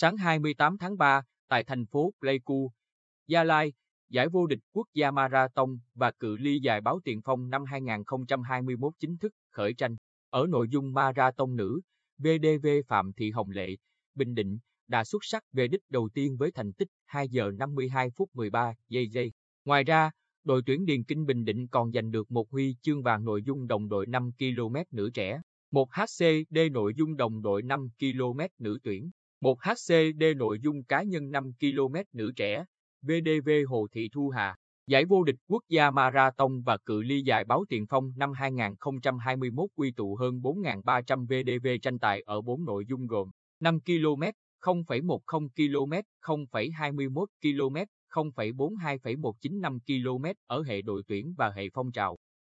Sáng 28 tháng 3, tại thành phố Pleiku, Gia Lai, giải vô địch quốc gia marathon và cự ly dài báo tiền phong năm 2021 chính thức khởi tranh. Ở nội dung marathon nữ, VDV Phạm Thị Hồng Lệ, Bình Định, đã xuất sắc về đích đầu tiên với thành tích 2 giờ 52 phút 13 giây giây. Ngoài ra, đội tuyển Điền Kinh Bình Định còn giành được một huy chương vàng nội dung đồng đội 5 km nữ trẻ, một HCD nội dung đồng đội 5 km nữ tuyển, một HCD nội dung cá nhân 5 km nữ trẻ, VDV Hồ Thị Thu Hà. Giải vô địch quốc gia Marathon và cự ly giải báo tiền phong năm 2021 quy tụ hơn 4.300 VDV tranh tài ở 4 nội dung gồm 5 km, 0,10 km, 0,21 km, 0,42,195 km ở hệ đội tuyển và hệ phong trào.